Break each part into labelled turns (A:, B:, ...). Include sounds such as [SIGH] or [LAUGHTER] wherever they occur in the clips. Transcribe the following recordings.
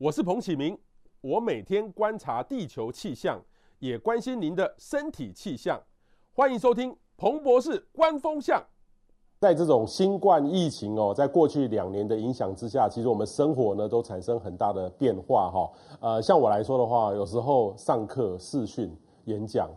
A: 我是彭启明，我每天观察地球气象，也关心您的身体气象。欢迎收听彭博士观风向。在这种新冠疫情哦，在过去两年的影响之下，其实我们生活呢都产生很大的变化哈。呃，像我来说的话，有时候上课、视讯、演讲。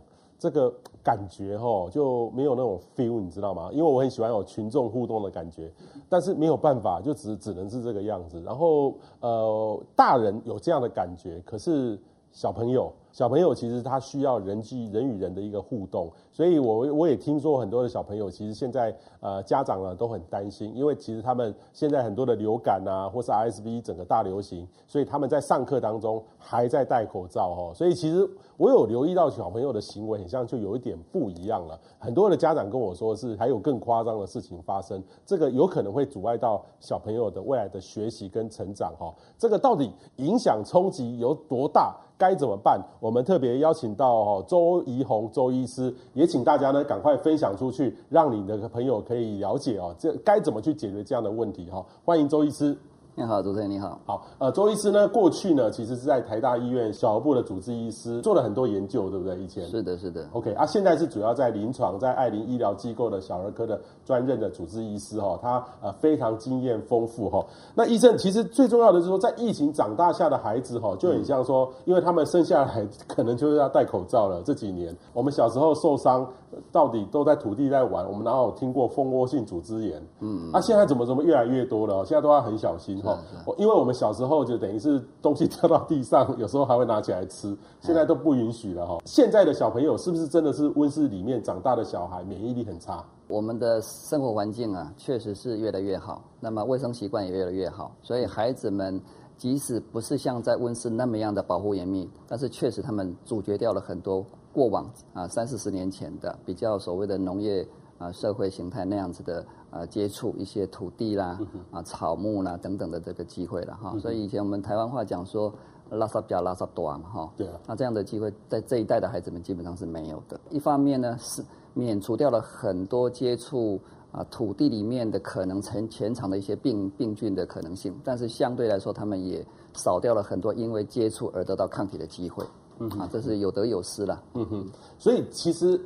A: 这个感觉哈就没有那种 feel，你知道吗？因为我很喜欢有群众互动的感觉，但是没有办法，就只只能是这个样子。然后呃，大人有这样的感觉，可是小朋友。小朋友其实他需要人际人与人的一个互动，所以我我也听说很多的小朋友其实现在呃家长呢都很担心，因为其实他们现在很多的流感啊，或是 RSV 整个大流行，所以他们在上课当中还在戴口罩哦。所以其实我有留意到小朋友的行为，很像就有一点不一样了。很多的家长跟我说是还有更夸张的事情发生，这个有可能会阻碍到小朋友的未来的学习跟成长哈。这个到底影响冲击有多大？该怎么办？我们特别邀请到周怡红周医师，也请大家呢赶快分享出去，让你的朋友可以了解哦，这该怎么去解决这样的问题哈？欢迎周医师。
B: 你好，主持人你好。
A: 好，呃，周医师呢，过去呢，其实是在台大医院小儿部的主治医师，做了很多研究，对不对？以前
B: 是的，是的。
A: OK，啊，现在是主要在临床，在爱林医疗机构的小儿科的专任的主治医师哈，他呃非常经验丰富哈。那医生其实最重要的就是说，在疫情长大下的孩子哈，就很像说，因为他们生下来 [LAUGHS] 可能就是要戴口罩了。这几年我们小时候受伤，到底都在土地在玩，我们哪有听过蜂窝性组织炎？嗯，啊，现在怎么怎么越来越多了？现在都要很小心。哦，因为我们小时候就等于是东西掉到地上，有时候还会拿起来吃，现在都不允许了哈。现在的小朋友是不是真的是温室里面长大的小孩，免疫力很差？
B: 我们的生活环境啊，确实是越来越好，那么卫生习惯也越来越好，所以孩子们即使不是像在温室那么样的保护严密，但是确实他们阻绝掉了很多过往啊三四十年前的比较所谓的农业。啊，社会形态那样子的啊，接触一些土地啦、啊草木啦等等的这个机会了哈，所以以前我们台湾话讲说拉萨加拉萨多嘛哈，对啊，那这样的机会在这一代的孩子们基本上是没有的。一方面呢是免除掉了很多接触啊土地里面的可能成潜藏的一些病病菌的可能性，但是相对来说他们也少掉了很多因为接触而得到抗体的机会，嗯啊，这是有得有失了，
A: 嗯哼，所以其实。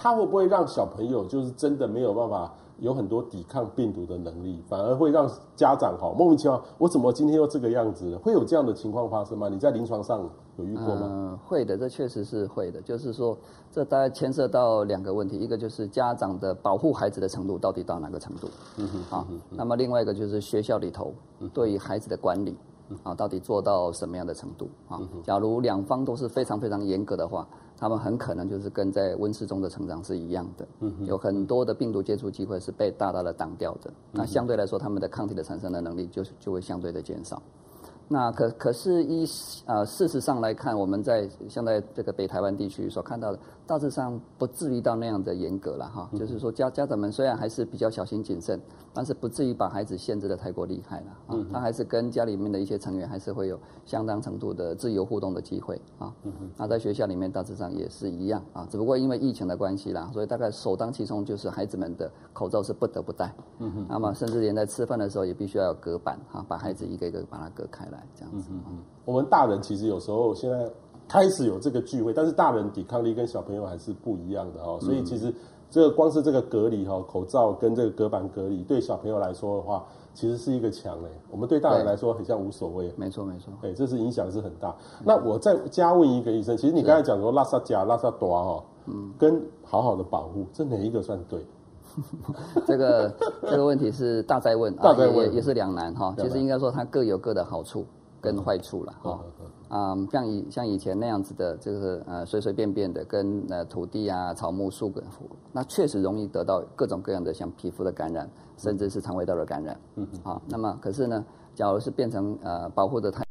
A: 他会不会让小朋友就是真的没有办法有很多抵抗病毒的能力，反而会让家长哈莫名其妙，我怎么今天又这个样子了？会有这样的情况发生吗？你在临床上有遇过吗？
B: 嗯，会的，这确实是会的。就是说，这大概牵涉到两个问题，一个就是家长的保护孩子的程度到底到哪个程度？嗯哼，好。那么另外一个就是学校里头对于孩子的管理啊，到底做到什么样的程度？啊，假如两方都是非常非常严格的话。他们很可能就是跟在温室中的成长是一样的，有很多的病毒接触机会是被大大的挡掉的。那相对来说，他们的抗体的产生的能力就就会相对的减少。那可可是依呃事实上来看，我们在现在这个北台湾地区所看到的。大致上不至于到那样的严格了哈，就是说家家长们虽然还是比较小心谨慎，但是不至于把孩子限制的太过厉害了啊。他还是跟家里面的一些成员还是会有相当程度的自由互动的机会啊。那在学校里面大致上也是一样啊，只不过因为疫情的关系啦，所以大概首当其冲就是孩子们的口罩是不得不戴。嗯。那么甚至连在吃饭的时候也必须要有隔板哈，把孩子一个一个把它隔开来这样子。嗯，
A: 我们大人其实有时候现在。开始有这个聚会，但是大人抵抗力跟小朋友还是不一样的哦，所以其实这个光是这个隔离哈，口罩跟这个隔板隔离，对小朋友来说的话，其实是一个墙哎，我们对大人来说很像无所谓。
B: 没错没错，
A: 哎，这是影响是很大。那我再加问一个医生，其实你刚才讲说拉萨加拉萨多哈，嗯，跟好好的保护，这哪一个算对？[LAUGHS]
B: 这个这个问题是大哉问，大哉问也也是两难哈。其实应该说它各有各的好处跟坏处了哈。啊、嗯，像以像以前那样子的，就是呃随随便便的跟呃土地啊、草木、树根，那确实容易得到各种各样的像皮肤的感染，甚至是肠胃道的感染。嗯嗯，啊，那么可是呢，假如是变成呃保护的太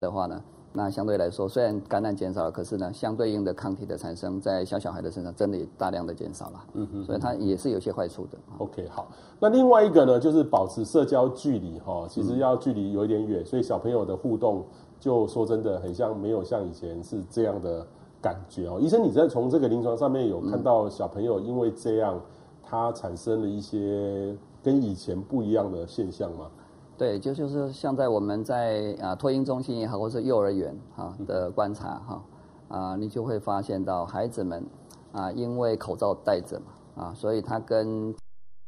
B: 的话呢，那相对来说虽然感染减少了，可是呢，相对应的抗体的产生在小小孩的身上真的也大量的减少了。嗯哼，所以它也是有些坏处的。
A: OK，好，那另外一个呢，就是保持社交距离哈，其实要距离有一点远，所以小朋友的互动。就说真的，很像没有像以前是这样的感觉哦。医生，你在从这个临床上面有看到小朋友因为这样，他产生了一些跟以前不一样的现象吗？
B: 对，就就是像在我们在啊托婴中心也好，或是幼儿园哈的观察哈啊，你就会发现到孩子们啊，因为口罩戴着嘛啊，所以他跟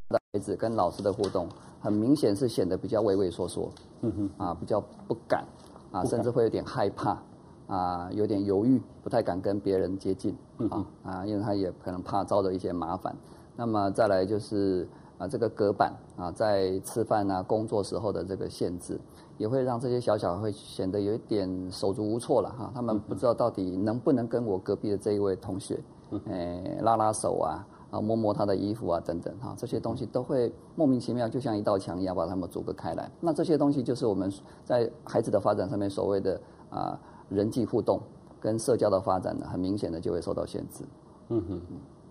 B: 孩子跟老师的互动，很明显是显得比较畏畏缩缩，嗯哼啊，比较不敢啊，甚至会有点害怕啊，有点犹豫，不太敢跟别人接近啊啊，因为他也可能怕遭的一些麻烦。那么再来就是。啊，这个隔板啊，在吃饭啊、工作时候的这个限制，也会让这些小小孩会显得有一点手足无措了哈。他们不知道到底能不能跟我隔壁的这一位同学，哎，拉拉手啊，啊，摸摸他的衣服啊，等等哈，这些东西都会莫名其妙，就像一道墙一样把他们阻隔开来。那这些东西就是我们在孩子的发展上面所谓的啊人际互动跟社交的发展呢，很明显的就会受到限制。
A: 嗯哼，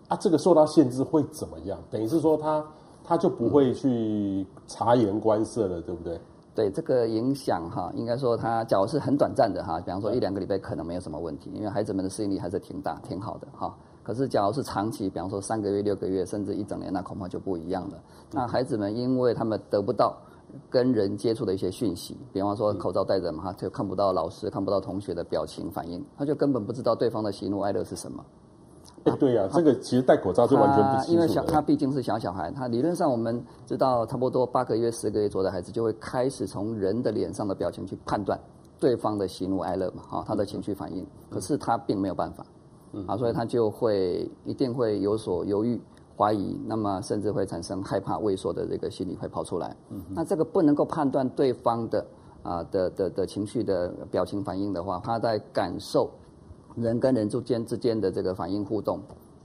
A: 啊，这个受到限制会怎么样？等于是说他。他就不会去察言观色了，对不对？
B: 对这个影响哈，应该说他假如是很短暂的哈，比方说一两个礼拜可能没有什么问题，因为孩子们的适应力还是挺大、挺好的哈。可是假如是长期，比方说三个月、六个月，甚至一整年，那恐怕就不一样了。那孩子们因为他们得不到跟人接触的一些讯息，比方说口罩戴着嘛，他就看不到老师、看不到同学的表情反应，他就根本不知道对方的喜怒哀乐是什么。
A: 哎，对呀、啊，这个其实戴口罩是完全不清楚。
B: 因为小他毕竟是小小孩，他理论上我们知道，差不多八个月、十个月左右的孩子就会开始从人的脸上的表情去判断对方的喜怒哀乐嘛，哈，他的情绪反应。可是他并没有办法，啊，所以他就会一定会有所犹豫、怀疑，那么甚至会产生害怕、畏缩的这个心理会跑出来。那这个不能够判断对方的啊的的的情绪的表情反应的话，他在感受。人跟人之间之间的这个反应互动，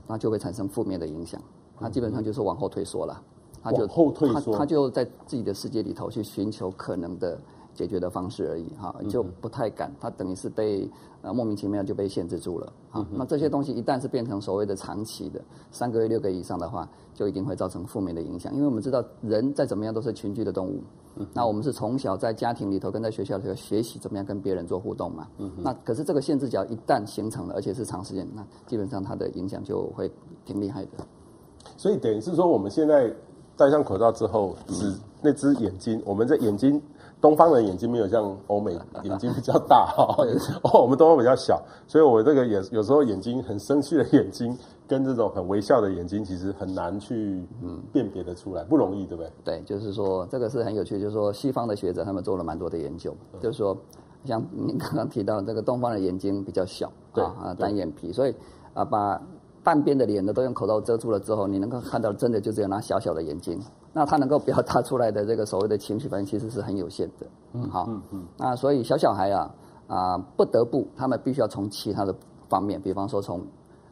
B: 那就会产生负面的影响，那基本上就是往后退缩了，他就
A: 后退缩，
B: 他他就在自己的世界里头去寻求可能的解决的方式而已哈，就不太敢，他等于是被呃莫名其妙就被限制住了啊。那这些东西一旦是变成所谓的长期的三个月六个月以上的话，就一定会造成负面的影响，因为我们知道人再怎么样都是群居的动物。那我们是从小在家庭里头跟在学校里头学习怎么样跟别人做互动嘛。嗯。那可是这个限制，只要一旦形成了，而且是长时间，那基本上它的影响就会挺厉害的。
A: 所以等于是说，我们现在戴上口罩之后，只那只眼睛，我们的眼睛，东方人眼睛没有像欧美 [LAUGHS] 眼睛比较大哈。哦，我们东方比较小，所以我这个也有时候眼睛很生气的眼睛。跟这种很微笑的眼睛，其实很难去嗯辨别的出来，不容易，对不对？
B: 对，就是说这个是很有趣，就是说西方的学者他们做了蛮多的研究，嗯、就是说像您刚刚提到这个东方的眼睛比较小，对啊，单眼皮，所以啊把半边的脸呢都用口罩遮住了之后，你能够看到真的就只有那小小的眼睛，那他能够表达出来的这个所谓的情绪反应其实是很有限的，嗯，好，嗯嗯，那所以小小孩啊啊不得不他们必须要从其他的方面，比方说从。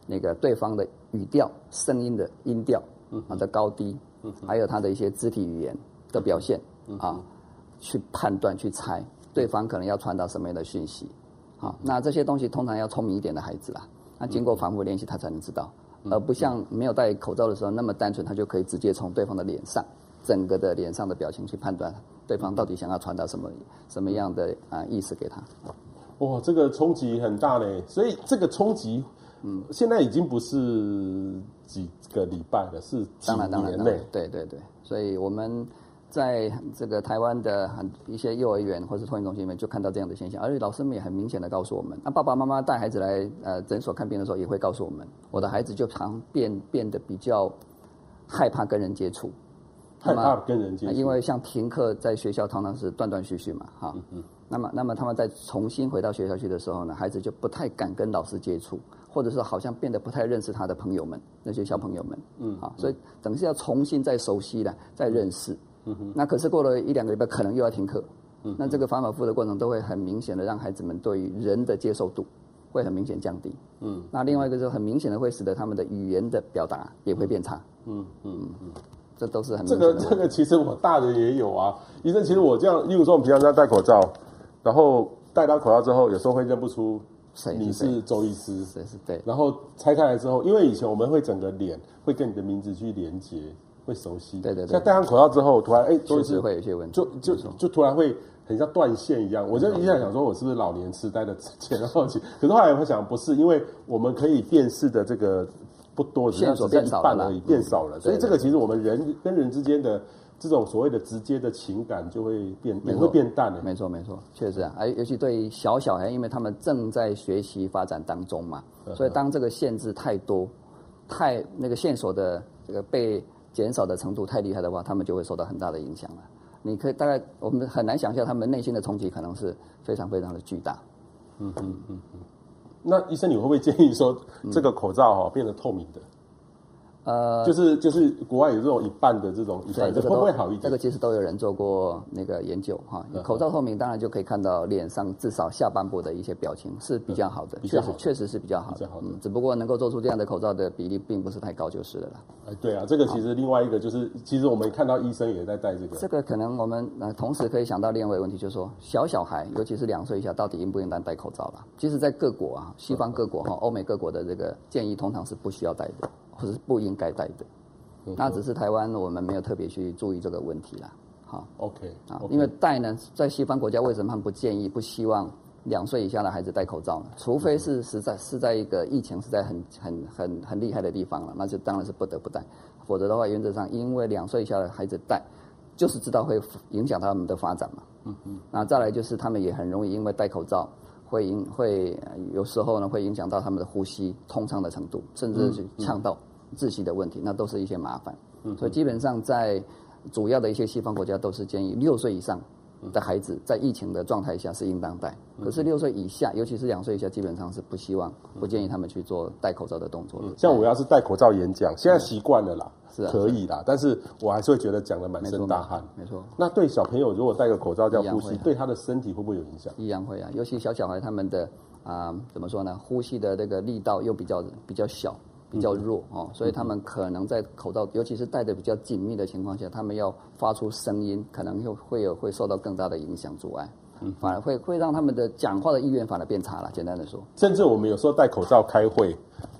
B: 那个对方的语调、声音的音调啊的高低，嗯还有他的一些肢体语言的表现啊，去判断、去猜对方可能要传达什么样的讯息。好，那这些东西通常要聪明一点的孩子啦，那经过反复练习，他才能知道，而不像没有戴口罩的时候那么单纯，他就可以直接从对方的脸上、整个的脸上的表情去判断对方到底想要传达什么什么样的啊意思给他。
A: 哇，这个冲击很大嘞，所以这个冲击。嗯，现在已经不是几个礼拜了，是几年内。当然，当然，
B: 对对对，所以我们在这个台湾的很一些幼儿园或是托婴中心里面就看到这样的现象，而且老师们也很明显的告诉我们，那爸爸妈妈带孩子来呃诊所看病的时候也会告诉我们，我的孩子就常变变得比较害怕跟人接触，
A: 害怕跟人接触，
B: 因为像停课在学校常常是断断续续嘛，哈，嗯嗯，那么那么他们在重新回到学校去的时候呢，孩子就不太敢跟老师接触。或者是好像变得不太认识他的朋友们，那些小朋友们，嗯，好，所以等于是要重新再熟悉了，再认识，嗯哼，那可是过了一两个礼拜，可能又要停课，嗯，那这个反反复复的过程都会很明显的让孩子们对于人的接受度会很明显降低，嗯，那另外一个就是很明显的会使得他们的语言的表达也会变差，嗯嗯嗯，这都是很明显的。
A: 这个这个其实我大人也有啊，医生，其实我这样，例如说我们平常在戴口罩，然后戴到口罩之后，有时候会认不出。你是周医师，
B: 是是对。
A: 然后拆开来之后，因为以前我们会整个脸会跟你的名字去连接，会熟悉。
B: 对对对。
A: 像戴上口罩之后，突然哎，
B: 确实会有些问题。
A: 就就就突然会很像断线一样。我就一直在想说，我是不是老年痴呆的前后期？可是后来我想，不是，因为我们可以辨识的这个不多，只是变少了变少了。所以这个其实我们人跟人之间的这种所谓的直接的情感就会变，也会变淡了。
B: 没错，没错，确实啊，而尤其对于小小孩，因为他们正在学习发展当中嘛，所以当这个限制太多，太那个线索的这个被减少的程度太厉害的话，他们就会受到很大的影响了。你可以大概我们很难想象他们内心的冲击可能是非常非常的巨大。
A: 嗯嗯嗯嗯。那医生，你会不会建议说这个口罩哈变得透明的？呃，就是就是国外有这种一半的这种，对，这个会不会好一点？
B: 这个其实都有人做过那个研究哈。口罩透明，当然就可以看到脸上至少下半部的一些表情是比较好的，确实确实是比较好的。嗯，只不过能够做出这样的口罩的比例并不是太高就是了啦。
A: 哎，对啊，这个其实另外一个就是，其实我们看到医生也在戴这个。
B: 这个可能我们呃同时可以想到另外一个问题，就是说小小孩，尤其是两岁以下，到底应不应该戴口罩了？其实，在各国啊，西方各国哈，欧美各国的这个建议通常是不需要戴的，或者是不应该戴的。那只是台湾，我们没有特别去注意这个问题啦。好
A: ，OK，啊，
B: 因为戴呢，在西方国家为什么他们不建议、不希望两岁以下的孩子戴口罩呢？除非是实在是在一个疫情是在很很很很厉害的地方了，那就当然是不得不戴。否则的话，原则上，因为两岁以下的孩子戴，就是知道会影响他们的发展嘛。嗯嗯。那再来就是他们也很容易因为戴口罩会影会有时候呢会影响到他们的呼吸通畅的程度，甚至是呛到。窒息的问题，那都是一些麻烦。嗯，所以基本上在主要的一些西方国家都是建议六岁以上的孩子在疫情的状态下是应当戴。可是六岁以下，尤其是两岁以下，基本上是不希望、不建议他们去做戴口罩的动作。
A: 像我要是戴口罩演讲，现在习惯了啦，是可以啦，但是我还是会觉得讲的满身大汗。
B: 没错。
A: 那对小朋友如果戴个口罩这样呼吸，对他的身体会不会有影响？
B: 一样会啊，尤其小小孩他们的啊，怎么说呢？呼吸的那个力道又比较比较小。比较弱哦，所以他们可能在口罩，尤其是戴的比较紧密的情况下，他们要发出声音，可能又会有会受到更大的影响阻碍，嗯，反而会会让他们的讲话的意愿反而变差了。简单的说，
A: 甚至我们有时候戴口罩开会，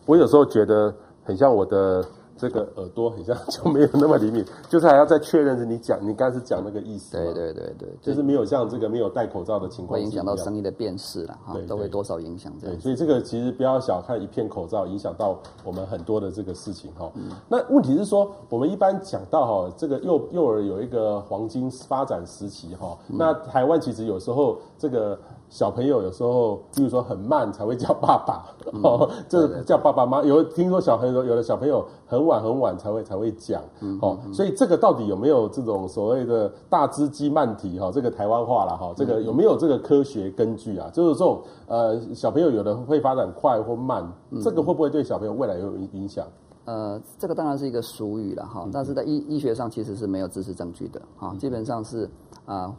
A: 我有时候觉得很像我的。这个耳朵好像就没有那么灵敏，就是还要再确认着你讲，你刚才是讲那个意思。
B: 对对对对，
A: 就是没有像这个没有戴口罩的情况，
B: 会影响到声音的辨识了哈，都会多少影响这样。
A: 对，所以这个其实不要小看一片口罩影响到我们很多的这个事情哈。那问题是说，我们一般讲到哈，这个幼幼儿有一个黄金发展时期哈，那台湾其实有时候这个。小朋友有时候，比如说很慢才会叫爸爸，嗯、哦，这叫爸爸妈妈。有听说小朋友有的小朋友很晚很晚才会才会讲，嗯、哦，所以这个到底有没有这种所谓的大只鸡慢啼哈？这个台湾话了哈，这个有没有这个科学根据啊？就是这种呃小朋友有的会发展快或慢，这个会不会对小朋友未来有影响？
B: 呃，这个当然是一个俗语了哈，但是在医医学上其实是没有知识证据的哈，基本上是啊。呃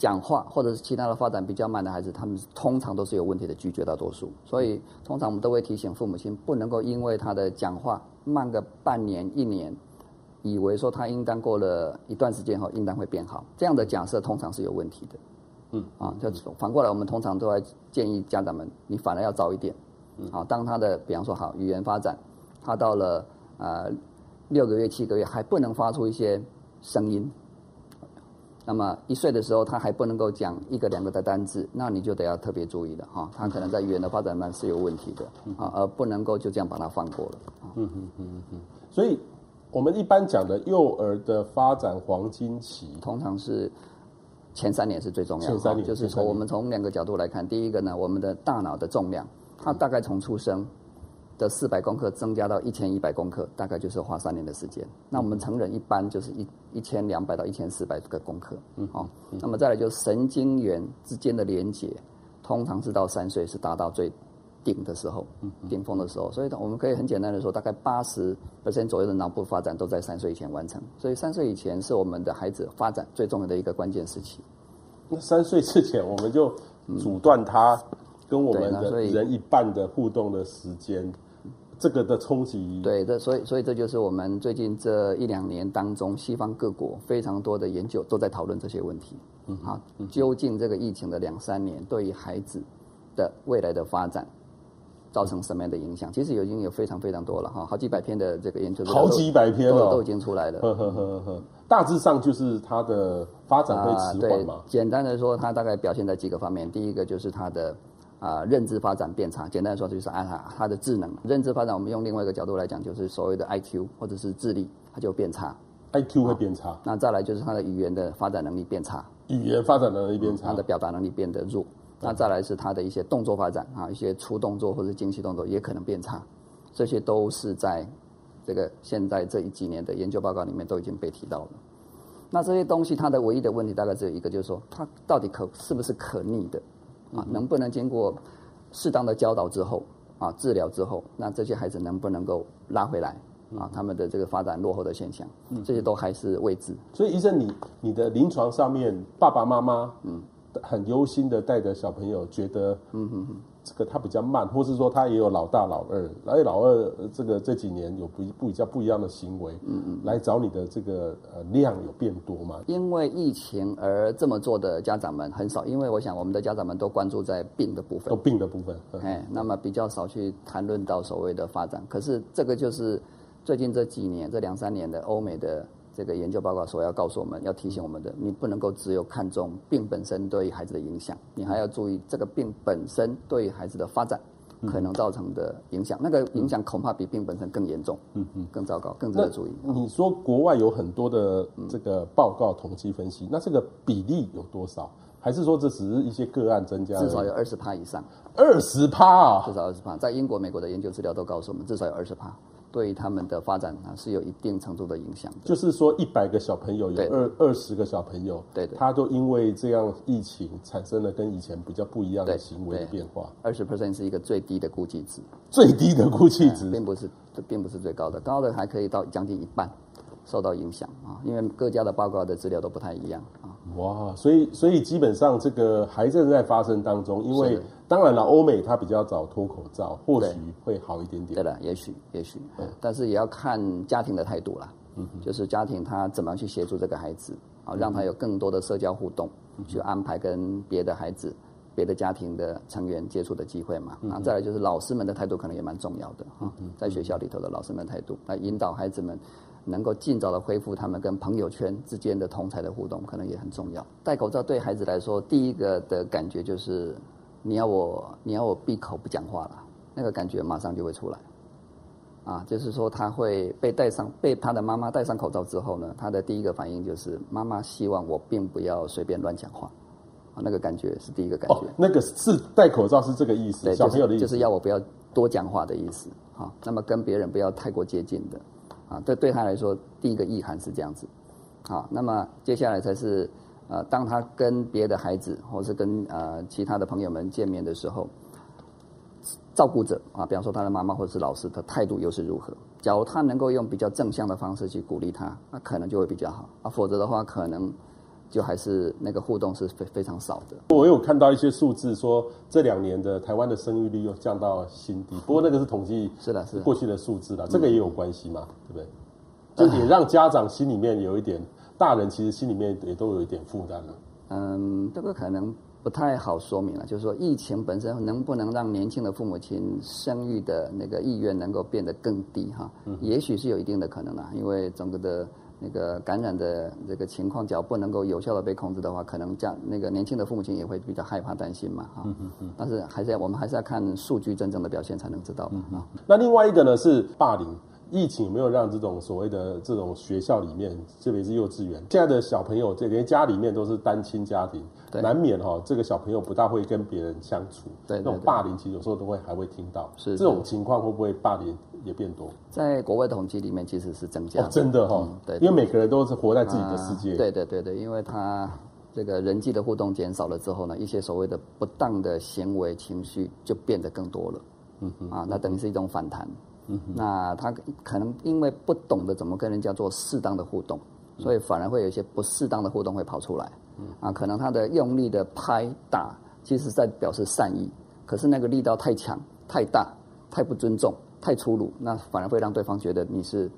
B: 讲话或者是其他的发展比较慢的孩子，他们通常都是有问题的，拒绝大多数。所以通常我们都会提醒父母亲，不能够因为他的讲话慢个半年一年，以为说他应当过了一段时间后应当会变好。这样的假设通常是有问题的。嗯啊，就反过来，我们通常都会建议家长们，你反而要早一点。嗯啊，当他的比方说好语言发展，他到了呃六个月七个月还不能发出一些声音。那么一岁的时候，他还不能够讲一个两个的单字，那你就得要特别注意了哈，他可能在语言的发展上是有问题的啊，而不能够就这样把它放过了。嗯嗯
A: 嗯嗯。所以，我们一般讲的幼儿的发展黄金期，
B: 通常是前三年是最重要的。前三年就是从我们从两个角度来看，第一个呢，我们的大脑的重量，它大概从出生。的四百公克增加到一千一百公克，大概就是花三年的时间。那我们成人一般就是一一千两百到一千四百个公克。嗯，好。那么再来就是神经元之间的连接，通常是到三岁是达到最顶的时候，顶峰的时候。所以我们可以很简单的说，大概八十 percent 左右的脑部发展都在三岁以前完成。所以三岁以前是我们的孩子发展最重要的一个关键时期。
A: 那三岁之前我们就阻断他跟我们的人一半的互动的时间。这个的冲击，
B: 对，这所以所以这就是我们最近这一两年当中，西方各国非常多的研究都在讨论这些问题。嗯，好，究竟这个疫情的两三年对于孩子的未来的发展造成什么样的影响？其实已经有非常非常多了哈，好几百篇的这个研究，
A: 好几百篇了，
B: 都已经出来了。呵呵呵
A: 呵，大致上就是它的发展会迟缓嘛。
B: 对，简单的说，它大概表现在几个方面。第一个就是它的。啊，认知发展变差，简单来说就是按他他的智能认知发展，我们用另外一个角度来讲，就是所谓的 IQ 或者是智力，它就变差。
A: ，IQ 会变差。
B: 那再来就是他的语言的发展能力变差，
A: 语言发展能力变差，
B: 他的表达能力变得弱。那再来是他的一些动作发展啊，一些粗动作或者精细动作也可能变差，这些都是在这个现在这一几年的研究报告里面都已经被提到了。那这些东西它的唯一的问题大概只有一个，就是说它到底可是不是可逆的啊？能不能经过适当的教导之后啊，治疗之后，那这些孩子能不能够拉回来啊？他们的这个发展落后的现象，这些都还是未知。
A: 所以医生，你你的临床上面爸爸妈妈嗯。很忧心的带着小朋友，觉得嗯哼哼，这个他比较慢，或是说他也有老大老二，而老二这个这几年有不不比较不一样的行为，嗯嗯，来找你的这个呃量有变多吗？
B: 因为疫情而这么做的家长们很少，因为我想我们的家长们都关注在病的部分，
A: 都病的部分，
B: 哎，那么比较少去谈论到所谓的发展。可是这个就是最近这几年这两三年的欧美的。这个研究报告所要告诉我们要提醒我们的，你不能够只有看重病本身对孩子的影响，你还要注意这个病本身对孩子的发展可能造成的影响。那个影响恐怕比病本身更严重，嗯嗯，更糟糕，更值得注意。
A: 你说国外有很多的这个报告统计分析，那这个比例有多少？还是说这只是一些个案增加？
B: 至少有二十趴以上，
A: 二十趴啊，
B: 至少二十趴。在英国、美国的研究资料都告诉我们，至少有二十趴。对他们的发展啊是有一定程度的影响的。
A: 就是说，一百个小朋友有二二十个小朋友，
B: 对的，
A: 他都因为这样疫情产生了跟以前比较不一样的行为的变化。
B: 二十 percent 是一个最低的估计值，
A: 最低的估计值，
B: 并不是这并不是最高的，高的还可以到将近一半受到影响啊，因为各家的报告的资料都不太一样啊。
A: 哇，所以所以基本上这个还正在发生当中，因为。当然了，欧美他比较早脱口罩，或许会好一点点。
B: 对了，也许也许，嗯，但是也要看家庭的态度啦。嗯，就是家庭他怎么样去协助这个孩子，啊，让他有更多的社交互动，嗯、去安排跟别的孩子、别的家庭的成员接触的机会嘛。嗯、哼然后再来就是老师们的态度可能也蛮重要的啊，嗯、在学校里头的老师们态度来引导孩子们能够尽早的恢复他们跟朋友圈之间的同才的互动，可能也很重要。戴口罩对孩子来说，第一个的感觉就是。你要我，你要我闭口不讲话了，那个感觉马上就会出来，啊，就是说他会被戴上，被他的妈妈戴上口罩之后呢，他的第一个反应就是妈妈希望我并不要随便乱讲话，啊，那个感觉是第一个感觉。哦，
A: 那个是戴口罩是这个意思，对，小朋友的意思，
B: 就是要我不要多讲话的意思，啊，那么跟别人不要太过接近的，啊，对，对他来说，第一个意涵是这样子，好，那么接下来才是。呃，当他跟别的孩子，或是跟呃其他的朋友们见面的时候，照顾者啊，比方说他的妈妈或者是老师，他态度又是如何？假如他能够用比较正向的方式去鼓励他，那可能就会比较好啊。否则的话，可能就还是那个互动是非非常少的。
A: 我有看到一些数字说，这两年的台湾的生育率又降到新低。不过那个是统计，
B: 是的，是
A: 过去的数字了，这个也有关系嘛，对不对？[LAUGHS] 就也让家长心里面有一点。大人其实心里面也都有一点负担了。
B: 嗯，这个可能不太好说明了。就是说，疫情本身能不能让年轻的父母亲生育的那个意愿能够变得更低哈？嗯、也许是有一定的可能的，因为整个的那个感染的这个情况，只要不能够有效的被控制的话，可能这样那个年轻的父母亲也会比较害怕担心嘛哈。嗯嗯嗯。但是还是要我们还是要看数据真正的表现才能知道嘛。嗯、
A: 那另外一个呢是霸凌。疫情有没有让这种所谓的这种学校里面，特别是幼稚园，现在的小朋友，这连家里面都是单亲家庭，对。难免哈、哦，这个小朋友不大会跟别人相处，对，那种霸凌其实有时候都会还会听到，是这种情况会不会霸凌也变多？
B: 在国外的统计里面其实是增加的，
A: 哦、真的哈、哦嗯，对，因为每个人都是活在自己的世界，
B: 对对对对，因为他这个人际的互动减少了之后呢，一些所谓的不当的行为情绪就变得更多了，嗯哼，啊，那等于是一种反弹。那他可能因为不懂得怎么跟人家做适当的互动，所以反而会有一些不适当的互动会跑出来。啊，可能他的用力的拍打，其实在表示善意，可是那个力道太强、太大、太不尊重、太粗鲁，那反而会让对方觉得你是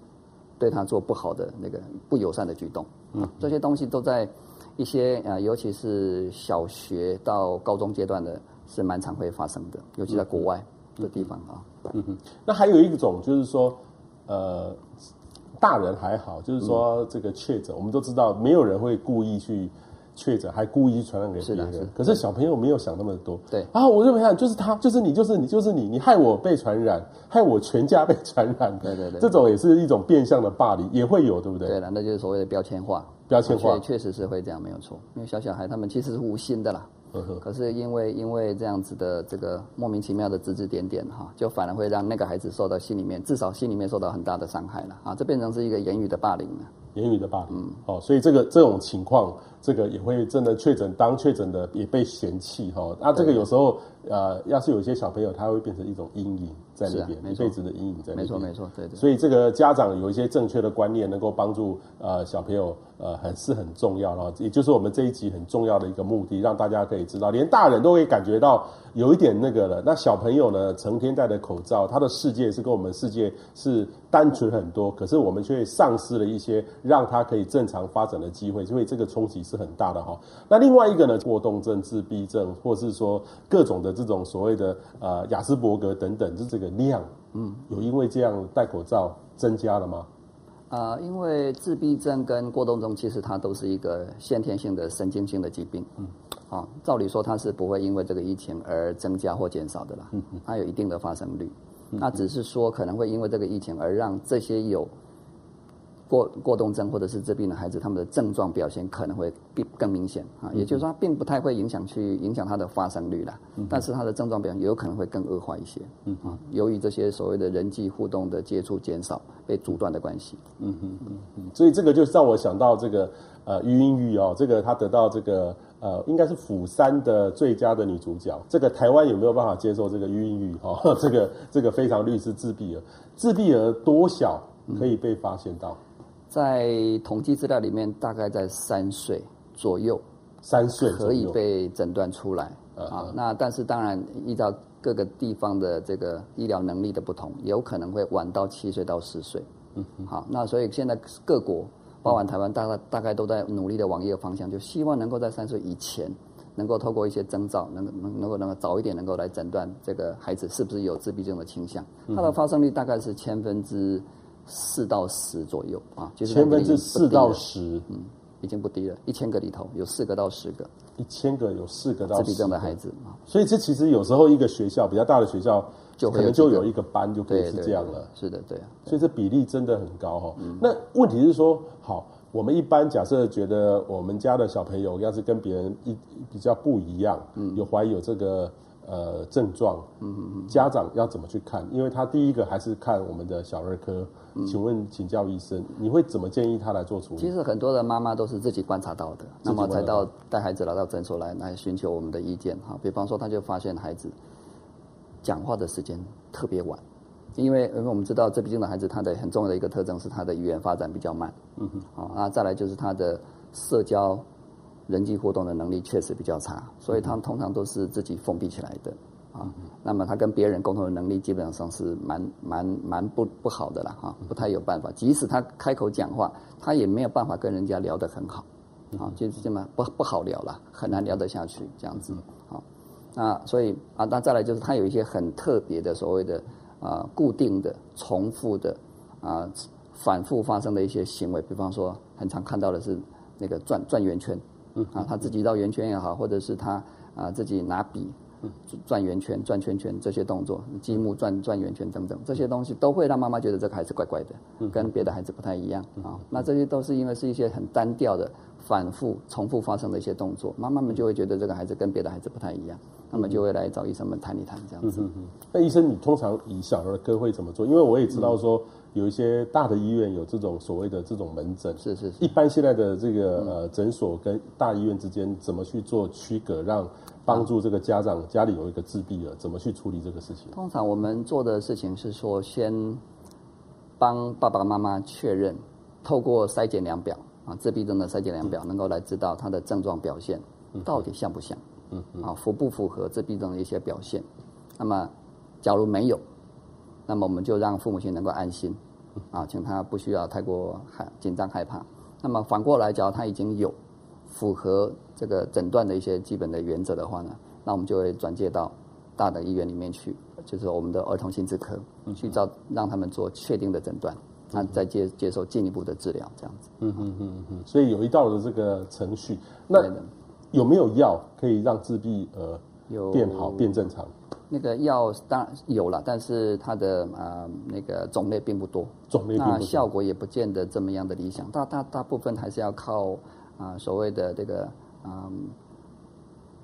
B: 对他做不好的那个不友善的举动。嗯，这些东西都在一些啊，尤其是小学到高中阶段的，是蛮常会发生的，尤其在国外。的地方啊，
A: 嗯哼，那还有一种就是说，呃，大人还好，就是说这个确诊，我们都知道没有人会故意去确诊，还故意传染给别人。是是可是小朋友没有想那么多。
B: 对
A: 啊，我认为看就是他，就是你，就是你，就是你，你害我被传染，害我全家被传染。
B: 对对对，
A: 这种也是一种变相的霸凌，也会有，对不对？
B: 对了，那就是所谓的标签化。
A: 标签化
B: 确实是会这样，没有错。因为小小孩他们其实是无心的啦。可是因为因为这样子的这个莫名其妙的指指点点哈，就反而会让那个孩子受到心里面至少心里面受到很大的伤害了啊，这变成是一个言语的霸凌了。
A: 言语的霸凌，嗯，哦，所以这个这种情况，这个也会真的确诊，当确诊的也被嫌弃哈。那这个有时候呃，要是有些小朋友，他会变成一种阴影在那边，一辈子的阴影在那边。
B: 没错没错，对对。
A: 所以这个家长有一些正确的观念，能够帮助呃小朋友呃，很是很重要了。也就是我们这一集很重要的一个目的，让大家可以知道，连大人都会感觉到有一点那个了。那小朋友呢，成天戴着口罩，他的世界是跟我们世界是单纯很多，可是我们却丧失了一些。让他可以正常发展的机会，因为这个冲击是很大的哈。那另外一个呢，过动症、自闭症，或是说各种的这种所谓的呃雅斯伯格等等，就这个量，嗯，有因为这样戴口罩增加了吗？
B: 啊、呃，因为自闭症跟过动症其实它都是一个先天性的神经性的疾病，嗯，啊，照理说它是不会因为这个疫情而增加或减少的啦，嗯，它有一定的发生率，那只是说可能会因为这个疫情而让这些有。过过动症或者是自闭的孩子，他们的症状表现可能会更更明显啊，也就是说，它并不太会影响去影响它的发生率啦，但是它的症状表现有可能会更恶化一些，嗯。啊，由于这些所谓的人际互动的接触减少，被阻断的关系，
A: 嗯嗯嗯嗯，所以这个就让我想到这个呃余英玉哦，这个他得到这个呃应该是釜山的最佳的女主角，这个台湾有没有办法接受这个余英玉哈？这个这个非常律师自闭儿，自闭儿多小可以被发现到？
B: 在统计资料里面，大概在三岁左右，
A: 三岁
B: 可以被诊断出来啊。那但是当然，依照各个地方的这个医疗能力的不同，有可能会晚到七岁到十岁。嗯，好，那所以现在各国，包含台湾，大概大概都在努力的往一个方向，就希望能够在三岁以前，能够透过一些征兆，能能能够能够早一点能够来诊断这个孩子是不是有自闭症的倾向。它的发生率大概是千分之。四到十左右啊，就是
A: 千分之四到十，
B: 嗯，已经不低了。一千个里头有四个到十个，
A: 一千个有四个到十个
B: 自闭症的孩子啊。
A: 所以这其实有时候一个学校比较大的学校，就可能就有一个班就可以是这样了。
B: 是的，对啊。
A: 所以这比例真的很高哈。那问题是说，好，我们一般假设觉得我们家的小朋友要是跟别人一比较不一样，嗯，有怀疑有这个。呃，症状，嗯嗯嗯，家长要怎么去看？因为他第一个还是看我们的小儿科。嗯、请问，请教医生，你会怎么建议他来做处理？
B: 其实很多的妈妈都是自己观察到的，那么才到带孩子来到诊所来来寻求我们的意见哈。比方说，他就发现孩子讲话的时间特别晚，因为因为我们知道，自闭症的孩子他的很重要的一个特征是他的语言发展比较慢，嗯哼，好，那再来就是他的社交。人际互动的能力确实比较差，所以他通常都是自己封闭起来的啊。那么他跟别人沟通的能力基本上是蛮蛮蛮不不好的了啊，不太有办法。即使他开口讲话，他也没有办法跟人家聊得很好啊，就是这么不不好聊了，很难聊得下去这样子啊。那所以啊，那再来就是他有一些很特别的所谓的啊固定的、重复的啊反复发生的一些行为，比方说很常看到的是那个转转圆圈。嗯啊，他自己绕圆圈也好，或者是他啊自己拿笔转圆圈、转圈圈这些动作，积木转转圆圈等等这些东西，都会让妈妈觉得这个孩子怪怪的，跟别的孩子不太一样啊。那这些都是因为是一些很单调的、反复重复发生的一些动作，妈妈们就会觉得这个孩子跟别的孩子不太一样，那么就会来找医生们谈一谈这样子。嗯嗯。
A: 那医生，你通常以小儿科会怎么做？因为我也知道说。有一些大的医院有这种所谓的这种门诊，
B: 是是是。
A: 一般现在的这个呃诊所跟大医院之间怎么去做区隔，让帮助这个家长家里有一个自闭了，怎么去处理这个事情？
B: 通常我们做的事情是说，先帮爸爸妈妈确认，透过筛检量表啊，自闭症的筛检量表，能够来知道他的症状表现到底像不像，嗯啊，符不符合自闭症的一些表现？那么假如没有。那么我们就让父母亲能够安心，啊，请他不需要太过害紧张害怕。那么反过来，只要他已经有符合这个诊断的一些基本的原则的话呢，那我们就会转介到大的医院里面去，就是我们的儿童心智科去找让他们做确定的诊断。那再接接受进一步的治疗，这样子。
A: 嗯嗯嗯嗯。所以有一道的这个程序，那有没有药可以让自闭呃变好变正常？
B: 那个药当然有了，但是它的呃那个种类并不多，
A: 种类
B: 那效果也不见得这么样的理想。大大大部分还是要靠啊、呃、所谓的这个嗯、呃、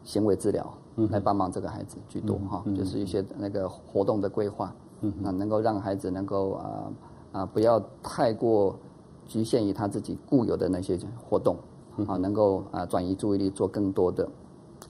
B: 行为治疗来帮忙这个孩子居多哈、嗯，就是一些那个活动的规划，嗯，那能够让孩子能够啊啊、不要太过局限于他自己固有的那些活动，啊，能够啊转移注意力，做更多的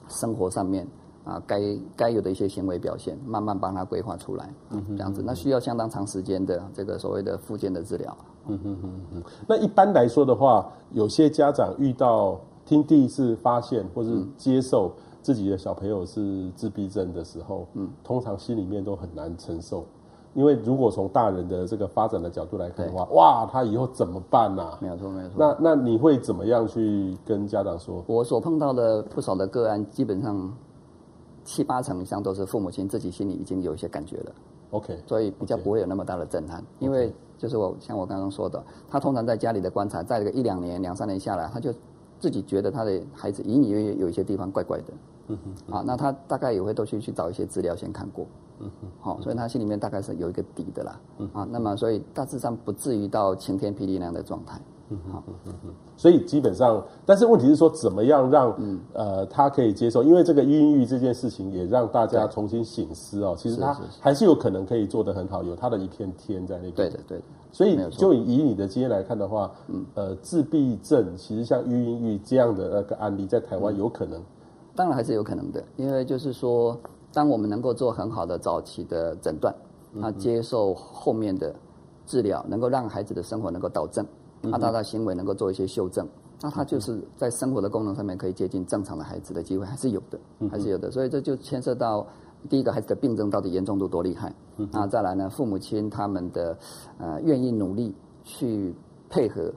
B: 生活上面。啊，该该有的一些行为表现，慢慢帮他规划出来，嗯哼，这样子，那需要相当长时间的这个所谓的复健的治疗。
A: 嗯哼哼哼。那一般来说的话，有些家长遇到听第一次发现或是接受自己的小朋友是自闭症的时候，嗯，通常心里面都很难承受，因为如果从大人的这个发展的角度来看的话，哇，他以后怎么办呐、啊？
B: 没有错，没有错。
A: 那那你会怎么样去跟家长说？
B: 我所碰到的不少的个案，基本上。七八成以上都是父母亲自己心里已经有一些感觉了
A: ，OK，
B: 所以比较不会有那么大的震撼.因为就是我像我刚刚说的，他通常在家里的观察，在这个一两年、两三年下来，他就自己觉得他的孩子隐隐约约有一些地方怪怪的，嗯哼，啊，那他大概也会都去去找一些资料先看过，嗯哼，好，所以他心里面大概是有一个底的啦，嗯，啊，那么所以大致上不至于到晴天霹雳那样的状态。嗯好，嗯嗯嗯，
A: 所以基本上，但是问题是说，怎么样让、嗯、呃他可以接受？因为这个孕育这件事情，也让大家重新醒思哦。其实他还是有可能可以做得很好，有他的一片天在那边。
B: 对的，对的。
A: 所以就以你的经验来看的话，嗯，呃，自闭症其实像孕育这样的那个案例，在台湾有可能、嗯？
B: 当然还是有可能的，因为就是说，当我们能够做很好的早期的诊断，那接受后面的治疗，能够让孩子的生活能够导正。那他的行为能够做一些修正，那他就是在生活的功能上面可以接近正常的孩子的机会还是有的，还是有的。所以这就牵涉到第一个孩子的病症到底严重度多厉害，那再来呢，父母亲他们的呃愿意努力去配合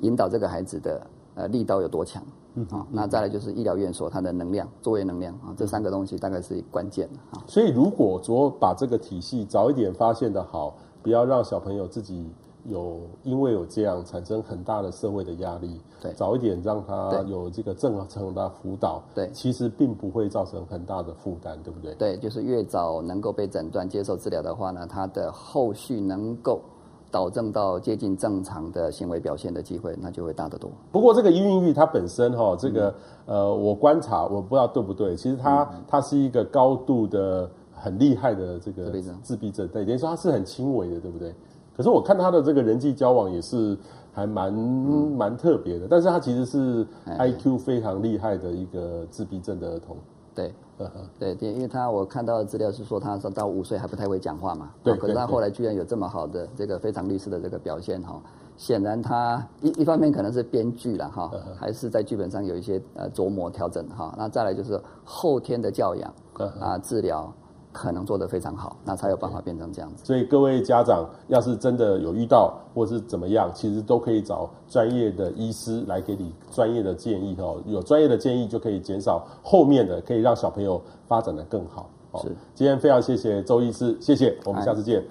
B: 引导这个孩子的呃力道有多强，嗯啊，那再来就是医疗院所它的能量作业能量啊，这三个东西大概是关键啊。
A: 所以如果说把这个体系早一点发现的好，不要让小朋友自己。有因为有这样产生很大的社会的压力，
B: 对，
A: 早一点让他有这个正常的辅导，
B: 对，
A: 其实并不会造成很大的负担，对不对？
B: 对，就是越早能够被诊断接受治疗的话呢，他的后续能够导正到接近正常的行为表现的机会，那就会大得多。
A: 不过这个孕育它本身哈，这个、嗯、呃，我观察我不知道对不对，其实它、嗯、它是一个高度的很厉害的这个自闭症，自闭症，对，等于说它是很轻微的，对不对？可是我看他的这个人际交往也是还蛮蛮、嗯、特别的，但是他其实是 IQ 非常厉害的一个自闭症的儿童。
B: 对，[LAUGHS] 对对，因为他我看到的资料是说他说到五岁还不太会讲话嘛，对，可是他后来居然有这么好的这个非常励志的这个表现哈，显然他一一方面可能是编剧了哈，还是在剧本上有一些呃琢磨调整哈，那再来就是后天的教养啊治疗。可能做得非常好，那才有办法变成这样子。
A: 所以各位家长，要是真的有遇到或是怎么样，其实都可以找专业的医师来给你专业的建议哦。有专业的建议，就可以减少后面的，可以让小朋友发展得更好。是，今天非常谢谢周医师，谢谢，我们下次见。